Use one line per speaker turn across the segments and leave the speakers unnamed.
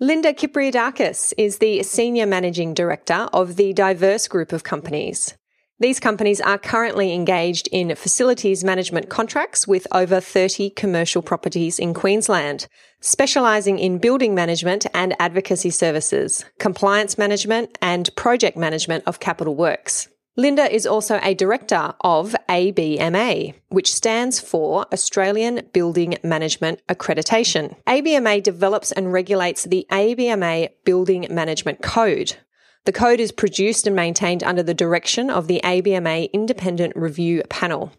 Lynda Kypriadakis is the Senior Managing Director of the Diverse Group of Companies. These companies are currently engaged in facilities management contracts with over 30 commercial properties in Queensland, specialising in building management and advocacy services, compliance management and project management of capital works. Lynda is also a director of ABMA, which stands for Australian Building Management Accreditation. ABMA develops and regulates the ABMA Building Management Code. The code is produced and maintained under the direction of the ABMA Independent Review Panel.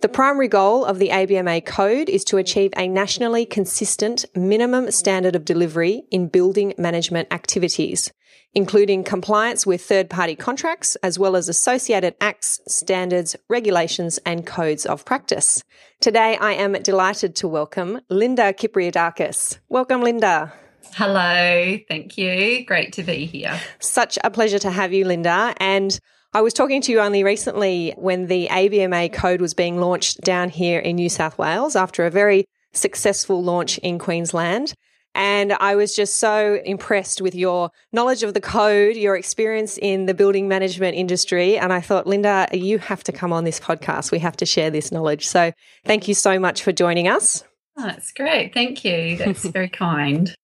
The primary goal of the ABMA code is to achieve a nationally consistent minimum standard of delivery in building management activities, including compliance with third party contracts, as well as associated acts, standards, regulations, and codes of practice. Today, I am delighted to welcome Lynda Kypriadakis. Welcome, Lynda.
Hello, thank you. Great to be here.
Such a pleasure to have you, Lynda. And I was talking to you only recently when the ABMA code was being launched down here in New South Wales after a very successful launch in Queensland. And I was just so impressed with your knowledge of the code, your experience in the building management industry. And I thought, Lynda, you have to come on this podcast. We have to share this knowledge. So thank you so much for joining us.
Oh, that's great. Thank you. That's very kind.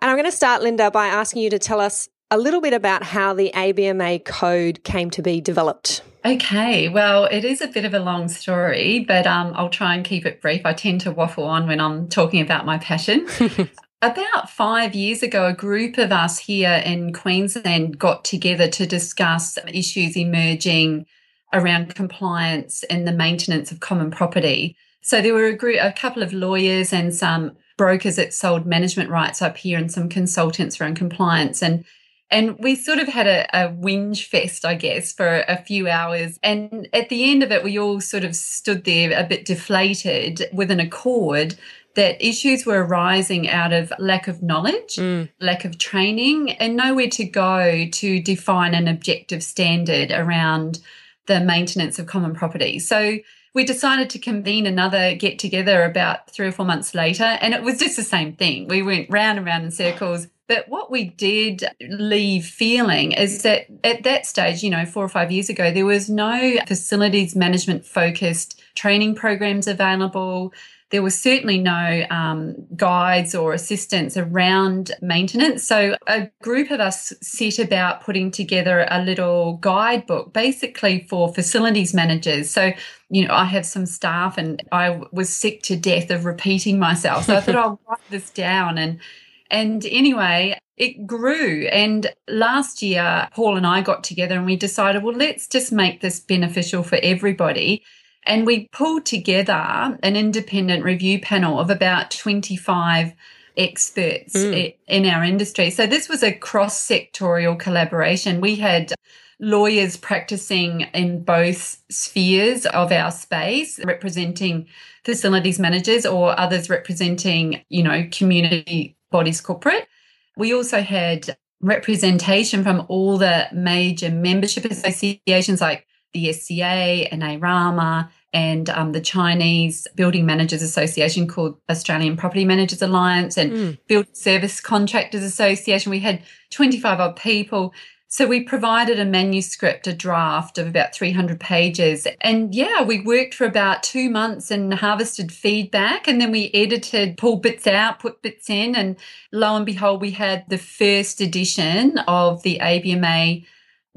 And I'm going to start, Lynda, by asking you to tell us a little bit about how the ABMA code came to be developed.
Okay, well, it is a bit of a long story, but um, I'll try and keep it brief. I tend to waffle on when I'm talking about my passion. About five years ago, a group of us here in Queensland got together to discuss issues emerging around compliance and the maintenance of common property. So there were a group, a couple of lawyers and some brokers that sold management rights up here and some consultants around compliance. And and we sort of had a, a whinge fest, I guess, for a few hours. And at the end of it, we all sort of stood there a bit deflated with an accord that issues were arising out of lack of knowledge, mm. lack of training, and nowhere to go to define an objective standard around the maintenance of common property. So we decided to convene another get together about three or four months later, and it was just the same thing. We went round and round in circles. But what we did leave feeling is that at that stage, you know, four or five years ago, there was no facilities management focused training programs available there was certainly no um, guides or assistance around maintenance. So a group of us set about putting together a little guidebook basically for facilities managers. So, you know, I have some staff and I was sick to death of repeating myself. So I thought I'll write this down and and anyway, it grew. And last year, Paul and I got together and we decided, well, let's just make this beneficial for everybody. And we pulled together an independent review panel of about 25 experts mm. in our industry. So this was a cross sectorial collaboration. We had lawyers practicing in both spheres of our space, representing facilities managers or others representing, you know, community bodies corporate. We also had representation from all the major membership associations like the SCA and ARAMA and um, the Chinese Building Managers Association called Australian Property Managers Alliance and mm. Build Service Contractors Association. We had 25 odd people. So we provided a manuscript, a draft of about 300 pages. And yeah, we worked for about two months and harvested feedback. And then we edited, pulled bits out, put bits in. And lo and behold, we had the first edition of the ABMA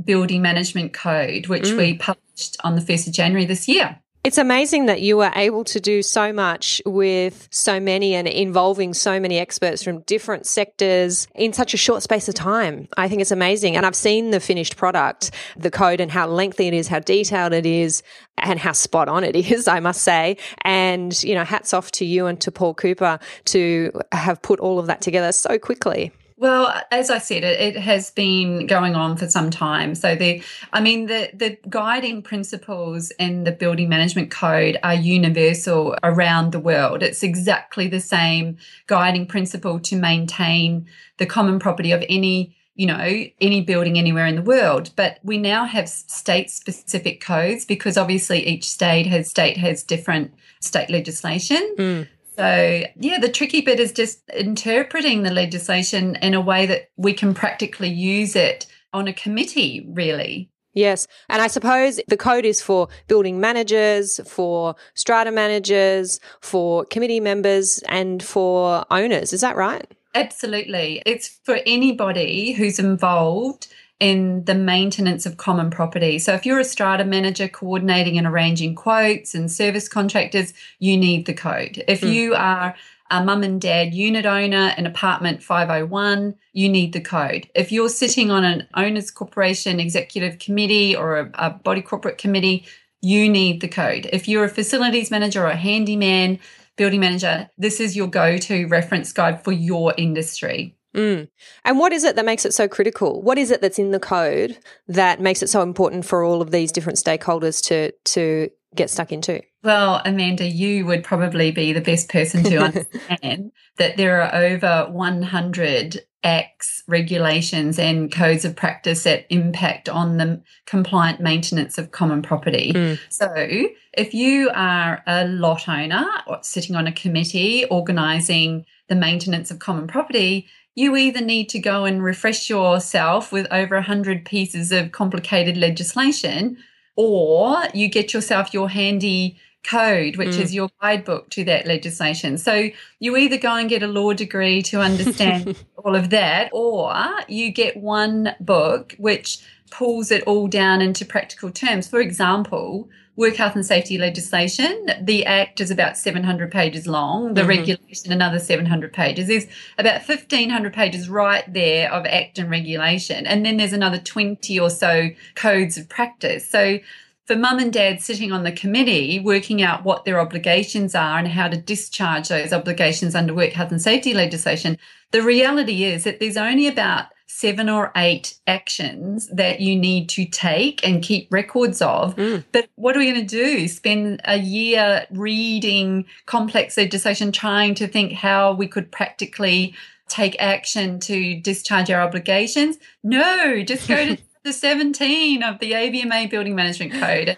building management code, which mm. we published on the 1st of January this year.
It's amazing that you were able to do so much with so many and involving so many experts from different sectors in such a short space of time. I think it's amazing. And I've seen the finished product, the code and how lengthy it is, how detailed it is, and how spot on it is, I must say. And, you know, hats off to you and to Paul Cooper to have put all of that together so quickly.
Well, as I said, it, it, has been going on for some time. So the, I mean, the the guiding principles in the building management code are universal around the world. It's exactly the same guiding principle to maintain the common property of any you know, any building anywhere in the world. But we now have state specific codes because obviously each state has state has different state legislation. Mm. So, yeah, the tricky bit is just interpreting the legislation in a way that we can practically use it on a committee, really.
Yes. And I suppose the code is for building managers, for strata managers, for committee members, and for owners. Is that right?
Absolutely. It's for anybody who's involved in the maintenance of common property. So if you're a strata manager coordinating and arranging quotes and service contractors, you need the code. If mm. you are a mum and dad unit owner in apartment 501, you need the code. If you're sitting on an owners corporation executive committee or a, a body corporate committee, you need the code. If you're a facilities manager or a handyman, building manager, this is your go to reference guide for your industry.
Mm. And what is it that makes it so critical? What is it that's in the code that makes it so important for all of these different stakeholders to to get stuck into?
Well, Amanda, you would probably be the best person to understand that there are over 100 acts, regulations, and codes of practice that impact on the compliant maintenance of common property. Mm. So, if you are a lot owner or sitting on a committee organising the maintenance of common property, you either need to go and refresh yourself with over 100 pieces of complicated legislation, or you get yourself your handy code, which mm. is your guidebook to that legislation. So you either go and get a law degree to understand all of that, or you get one book which pulls it all down into practical terms. For example, work health and safety legislation, the Act is about 700 pages long. The mm-hmm. regulation, another 700 pages. There's about 1,500 pages right there of Act and regulation. And then there's another 20 or so codes of practice. So for mum and dad sitting on the committee working out what their obligations are and how to discharge those obligations under work health and safety legislation, the reality is that there's only about seven or eight actions that you need to take and keep records of. Mm. But what are we going to do? Spend a year reading complex legislation, trying to think how we could practically take action to discharge our obligations? No, just go to the 17 of the ABMA Building Management Code.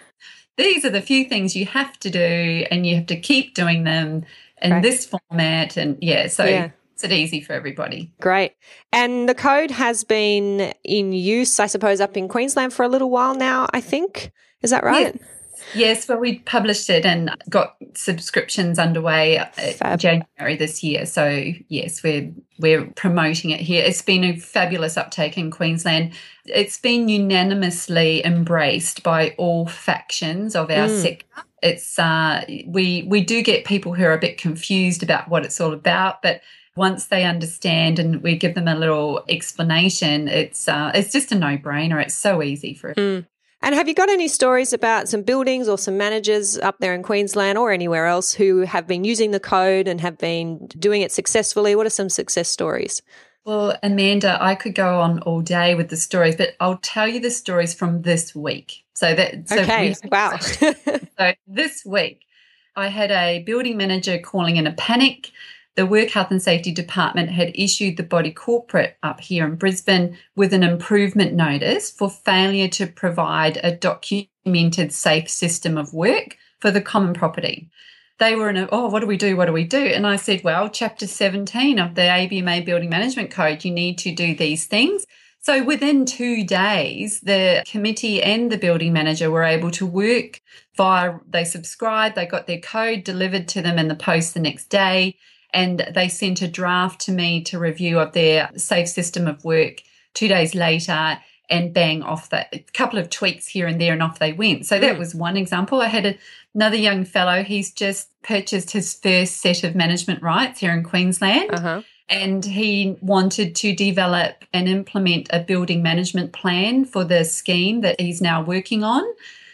These are the few things you have to do, and you have to keep doing them in right. this format. And yeah, so yeah it easy for everybody.
Great. And the code has been in use, I suppose, up in Queensland for a little while now, I think. Is that right?
Yes. Yes, well, we published it and got subscriptions underway Fab. January this year. So yes, we're we're promoting it here. It's been a fabulous uptake in Queensland. It's been unanimously embraced by all factions of our mm. sector. It's uh, we we do get people who are a bit confused about what it's all about, but once they understand and we give them a little explanation, it's uh, it's just a no brainer. It's so easy for.
Mm. And have you got any stories about some buildings or some managers up there in Queensland or anywhere else who have been using the code and have been doing it successfully? What are some success stories?
Well, Amanda, I could go on all day with the stories, but I'll tell you the stories from this week. So that so
okay, wow.
so this week, I had a building manager calling in a panic the Work Health and Safety Department had issued the body corporate up here in Brisbane with an improvement notice for failure to provide a documented safe system of work for the common property. They were in a, oh, what do we do? What do we do? And I said, well, chapter 17 of the ABMA Building Management Code, you need to do these things. So within two days, the committee and the building manager were able to work via, they subscribed, they got their code delivered to them in the post the next day and they sent a draft to me to review of their safe system of work two days later and bang off that a couple of tweaks here and there and off they went so that mm. was one example i had a, another young fellow he's just purchased his first set of management rights here in queensland uh-huh. and he wanted to develop and implement a building management plan for the scheme that he's now working on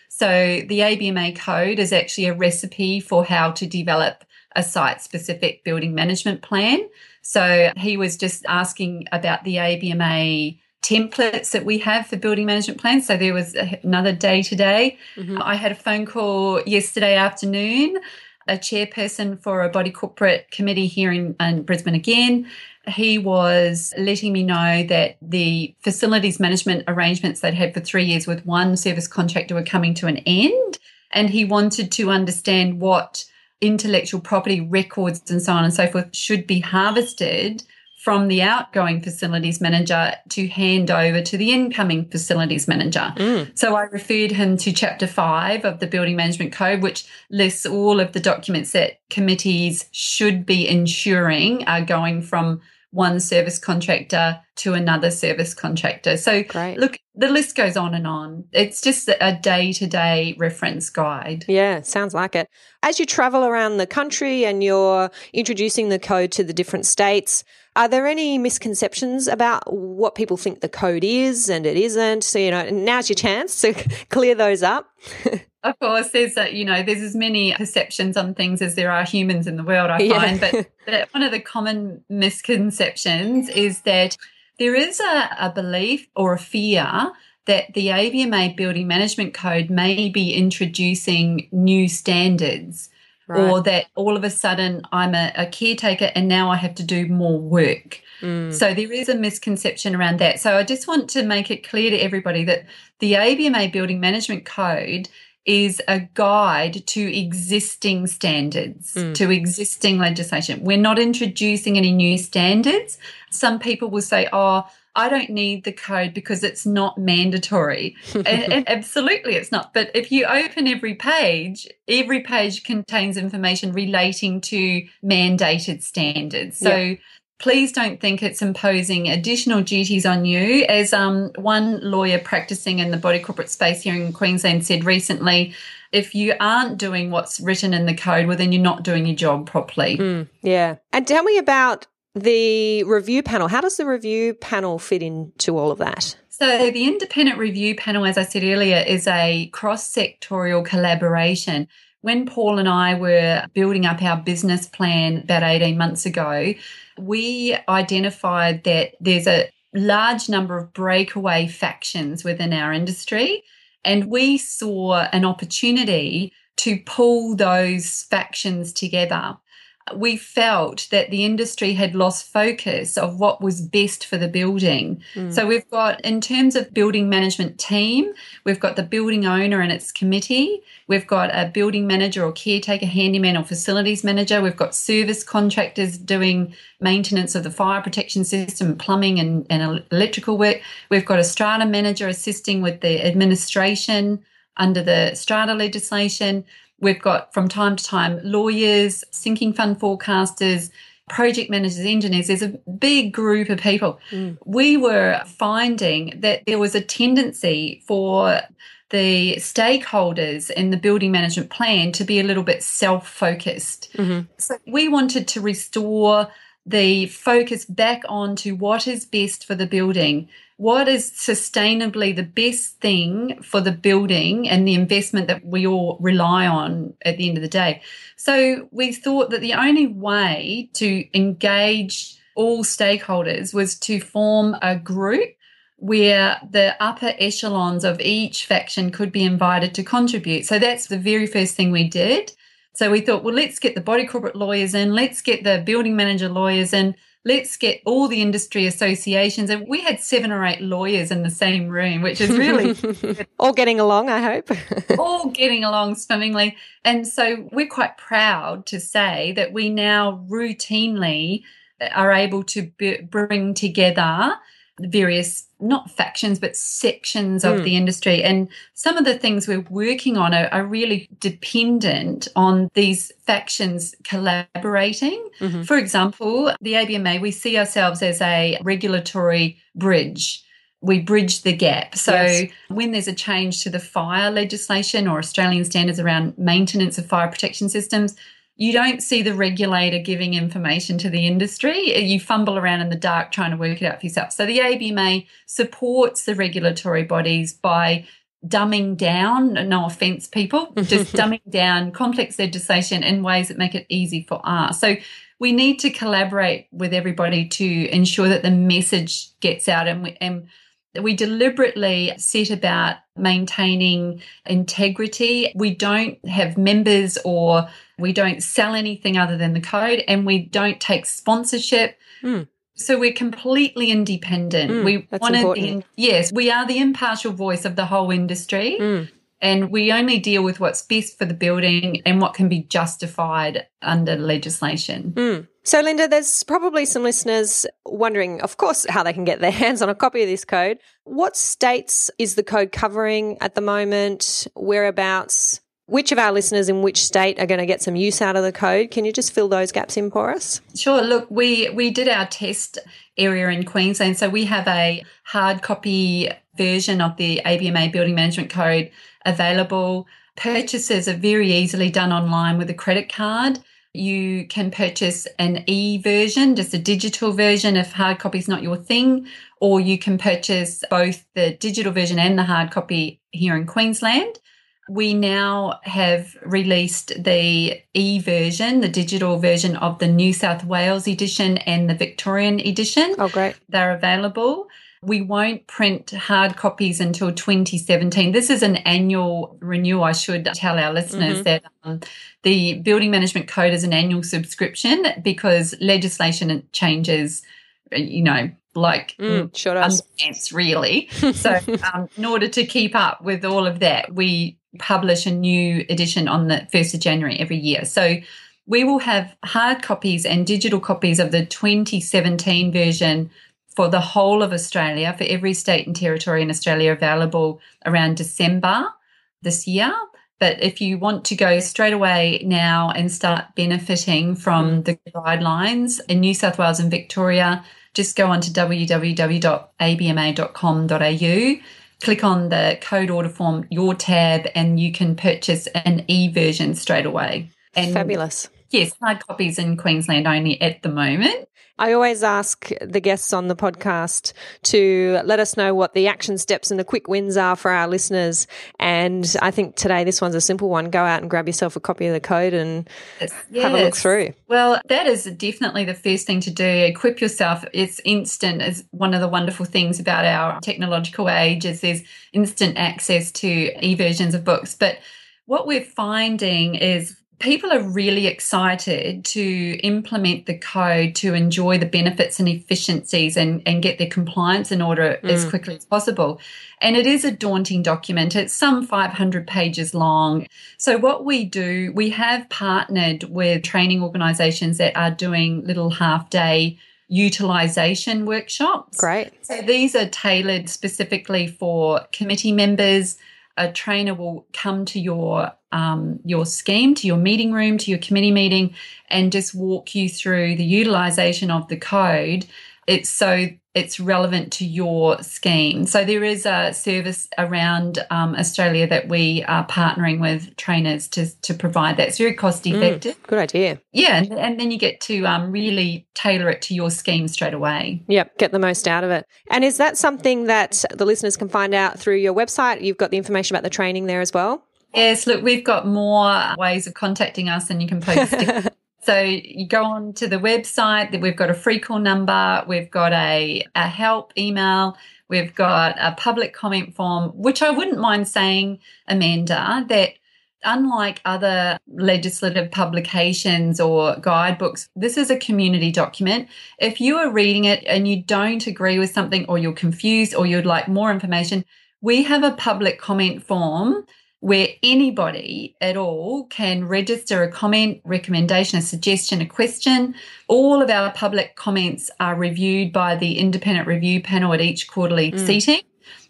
so the abma code is actually a recipe for how to develop a site specific building management plan. So he was just asking about the ABMA templates that we have for building management plans. So there was another day today. Mm-hmm. I had a phone call yesterday afternoon, a chairperson for a body corporate committee here in, in Brisbane again. He was letting me know that the facilities management arrangements they'd had for three years with one service contractor were coming to an end. And he wanted to understand what intellectual property records and so on and so forth should be harvested from the outgoing facilities manager to hand over to the incoming facilities manager. Mm. So I referred him to chapter five of the Building Management Code, which lists all of the documents that committees should be ensuring are going from one service contractor to another service contractor. So Great. look, the list goes on and on. It's just a day to day reference guide.
Yeah, sounds like it. As you travel around the country and you're introducing the code to the different states, are there any misconceptions about what people think the code is and it isn't? So, you know, now's your chance to clear those up.
Of course, there's that, you know, there's as many perceptions on things as there are humans in the world, I find. Yeah. But one of the common misconceptions is that there is a, a belief or a fear that the ABMA Building Management Code may be introducing new standards. Right. Or that all of a sudden I'm a, a, caretaker and now I have to do more work. Mm. So there is a misconception around that. So I just want to make it clear to everybody that the ABMA Building Management Code is a guide to existing standards, mm. to existing legislation. We're not introducing any new standards. Some people will say, oh, I don't need the code because it's not mandatory. and, absolutely, it's not. But if you open every page, every page contains information relating to mandated standards. So yeah please don't think it's imposing additional duties on you. As um, one lawyer practicing in the body corporate space here in Queensland said recently, if you aren't doing what's written in the code, well, then you're not doing your job properly. Mm,
yeah. And tell me about the review panel. How does the review panel fit into all of that?
So, the independent review panel, as I said earlier, is a cross sectorial collaboration. When Paul and I were building up our business plan about 18 months ago, we identified that there's a large number of breakaway factions within our industry. And we saw an opportunity to pull those factions together we felt that the industry had lost focus of what was best for the building. Mm. So we've got, in terms of building management team, we've got the building owner and its committee. We've got a building manager or caretaker, handyman or facilities manager. We've got service contractors doing maintenance of the fire protection system, plumbing and, and electrical work. We've got a strata manager assisting with the administration under the strata legislation. We've got from time to time lawyers, sinking fund forecasters, project managers, engineers. There's a big group of people. Mm. We were finding that there was a tendency for the stakeholders in the building management plan to be a little bit self focused. Mm-hmm. So we wanted to restore the focus back onto what is best for the building what is sustainably the best thing for the building and the investment that we all rely on at the end of the day. So we thought that the only way to engage all stakeholders was to form a group where the upper echelons of each faction could be invited to contribute. So that's the very first thing we did. So we thought, well, let's get the body corporate lawyers in, let's get the building manager lawyers in, let's get all the industry associations. And we had seven or eight lawyers in the same room, which is really
all getting along, I hope.
all getting along swimmingly. And so we're quite proud to say that we now routinely are able to bring together various not factions but sections of mm. the industry and some of the things we're working on are, are really dependent on these factions collaborating mm-hmm. for example the abma we see ourselves as a regulatory bridge we bridge the gap. So yes. when there's a change to the fire legislation or Australian standards around maintenance of fire protection systems, you don't see the regulator giving information to the industry. You fumble around in the dark trying to work it out for yourself. So the ABMA supports the regulatory bodies by dumbing down, no offense, people, just dumbing down complex legislation in ways that make it easy for us. So we need to collaborate with everybody to ensure that the message gets out and we, and we deliberately set about maintaining integrity. We don't have members or we don't sell anything other than the code and we don't take sponsorship. Mm. So we're completely independent.
Mm, we want to,
yes, we are the impartial voice of the whole industry. Mm. And we only deal with what's best for the building and what can be justified under legislation.
Mm. So, Lynda, there's probably some listeners wondering, of course, how they can get their hands on a copy of this code. What states is the code covering at the moment? Whereabouts? Which of our listeners in which state are going to get some use out of the code? Can you just fill those gaps in for us?
Sure. Look, we we did our test area in Queensland, so we have a hard copy version of the ABMA Building Management Code available. Purchases are very easily done online with a credit card. You can purchase an e version, just a digital version if hard copy is not your thing, or you can purchase both the digital version and the hard copy here in Queensland. We now have released the e version, the digital version of the New South Wales edition and the Victorian edition.
Oh, great.
They're available. We won't print hard copies until 2017. This is an annual renewal. I should tell our listeners mm-hmm. that um, the Building Management Code is an annual subscription because legislation changes, you know, like
mm, sure does.
really. so, um, in order to keep up with all of that, we publish a new edition on the 1st of January every year. So, we will have hard copies and digital copies of the 2017 version for the whole of Australia, for every state and territory in Australia available around December this year. But if you want to go straight away now and start benefiting from mm. the guidelines in New South Wales and Victoria, just go on to www.abma.com.au, click on the code order form, your tab, and you can purchase an e version straight away.
And Fabulous.
Yes, hard copies in Queensland only at the moment.
I always ask the guests on the podcast to let us know what the action steps and the quick wins are for our listeners. And I think today this one's a simple one. Go out and grab yourself a copy of the code and yes. have a look through.
Well, that is definitely the first thing to do. Equip yourself. It's instant. Is one of the wonderful things about our technological age is there's instant access to e-versions of books. But what we're finding is people are really excited to implement the code to enjoy the benefits and efficiencies and, and get their compliance in order mm. as quickly as possible. And it is a daunting document. It's some 500 pages long. So, what we do, we have partnered with training organizations that are doing little half day utilization workshops.
Great.
So, these are tailored specifically for committee members a trainer will come to your um, your scheme, to your meeting room, to your committee meeting, and just walk you through the utilization of the code. It's so it's relevant to your scheme. So there is a service around um, Australia that we are partnering with trainers to to provide that. It's very cost mm, effective.
Mm, good idea.
Yeah, and, and, then you get to um, really tailor it to your scheme straight away.
Yep, get the most out of it. And is that something that the listeners can find out through your website? You've got the information about the training there as well.
Yes, look, we've got more ways of contacting us and you can post So you go on to the website, we've got a free call number, we've got a, a help email, we've got a public comment form, which I wouldn't mind saying, Amanda, that unlike other legislative publications or guidebooks, this is a community document. If you are reading it and you don't agree with something or you're confused or you'd like more information, we have a public comment form where anybody at all can register a comment, recommendation, a suggestion, a question. All of our public comments are reviewed by the independent review panel at each quarterly mm. seating.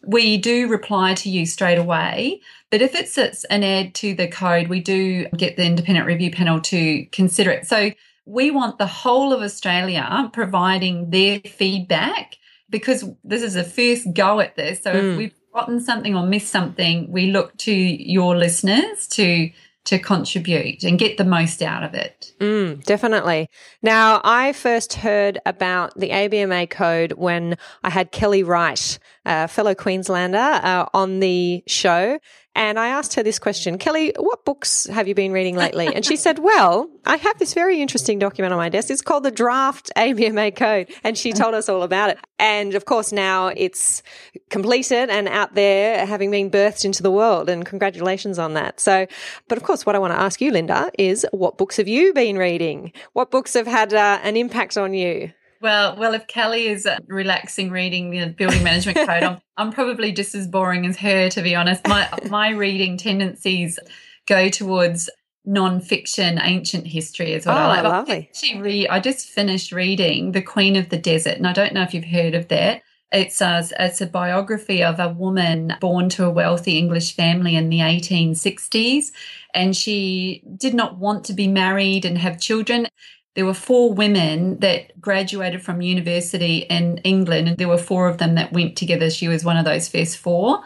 We do reply to you straight away, but if it's an add to the code, we do get the independent review panel to consider it. So we want the whole of Australia providing their feedback because this is a first go at this. So mm. if we've forgotten something or missed something, we look to your listeners to to contribute and get the most out of it.
Mm, definitely. Now, I first heard about the ABMA code when I had Kelly Wright, a fellow Queenslander, uh, on the show. And I asked her this question Kelly, what books have you been reading lately? And she said, Well, I have this very interesting document on my desk. It's called the Draft ABMA Code. And she told us all about it. And of course, now it's completed and out there having been birthed into the world. And congratulations on that. So, but of course, what I want to ask you, Lynda, is what books have you been reading? What books have had uh, an impact on you?
Well, well, if Kelly is uh, relaxing reading the building management code, I'm, I'm probably just as boring as her, to be honest. My my reading tendencies go towards non-fiction ancient history is what
oh,
I like.
Lovely.
Actually, re- I just finished reading The Queen of the Desert, and I don't know if you've heard of that. It's a, it's a biography of a woman born to a wealthy English family in the 1860s, and she did not want to be married and have children there were four women that graduated from university in England, and there were four of them that went together. She was one of those first four.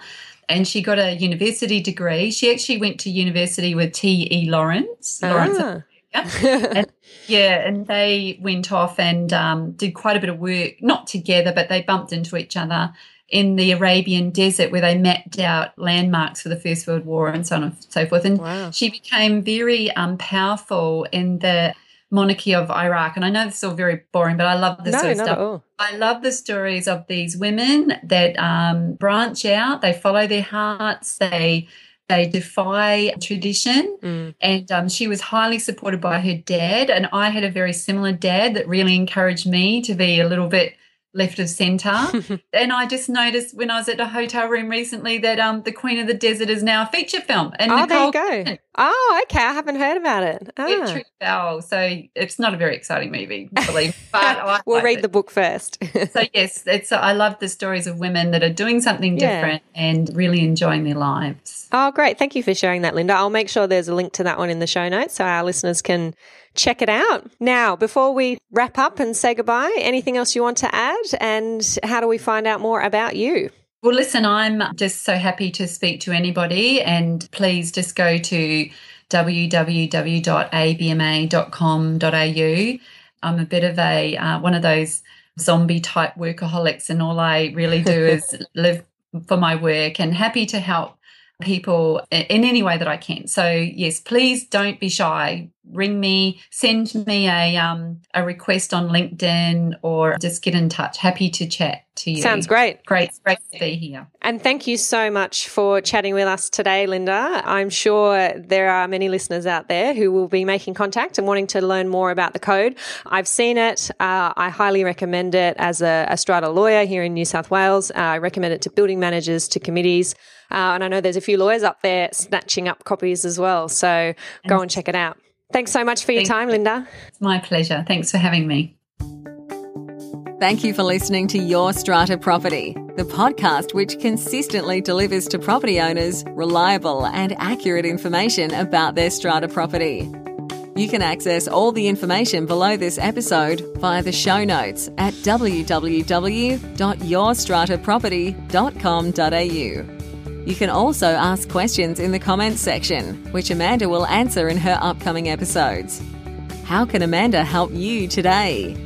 And she got a university degree. She actually went to university with T.E. Lawrence.
Ah.
Lawrence and, yeah, and they went off and um, did quite a bit of work, not together, but they bumped into each other in the Arabian desert where they mapped out landmarks for the First World War and so on and so forth. And
Wow.
she became very um, powerful in the monarchy of Iraq. And I know this is all very boring, but I love this
no,
sort of stuff. I love the stories of these women that um, branch out. They follow their hearts. They they defy tradition.
Mm.
And um, she was highly supported by her dad. And I had a very similar dad that really encouraged me to be a little bit left of center. and I just noticed when I was at a hotel room recently that um, the Queen of the Desert is now a feature film. And
Oh, there you
Nicole
go. Oh, okay. I haven't heard about it. Ah.
Gertrude So it's not a very exciting movie, I believe. But
we'll read
it.
the book first.
So yes, it's I love the stories of women that are doing something
Yeah.
different and really enjoying their lives.
oh, great. Thank you for sharing that, Lynda. I'll make sure there's a link to that one in the show notes so our listeners can check it out. Now, before we wrap up and say goodbye, anything else you want to add? And how do we find out more about you?
Well, listen, I'm just so happy to speak to anybody, and please just go to www.abma.com.au. I'm a bit of a uh, one of those zombie type workaholics, and all I really do is live for my work, and happy to help people in any way that I can. So yes, please don't be shy. Ring me, send me a um, a request on LinkedIn, or just get in touch. Happy to chat to you.
Sounds great.
Great, great to be here.
And thank you so much for chatting with us today, Lynda. I'm sure there are many listeners out there who will be making contact and wanting to learn more about the code. I've seen it. Uh, I highly recommend it as a, a strata lawyer here in New South Wales. Uh, I recommend it to building managers, to committees. Uh, and I know there's a few lawyers up there snatching up copies as well. So go and check it out. Thanks so much for your
Thank
time, Lynda.
It's my pleasure. Thanks for having me.
Thank you for listening to Your Strata Property, the podcast which consistently delivers to property owners reliable and accurate information about their strata property. You can access all the information below this episode via the show notes at www.yourstrataproperty.com.au. You can also ask questions in the comments section, which Amanda will answer in her upcoming episodes. How can Amanda help you today?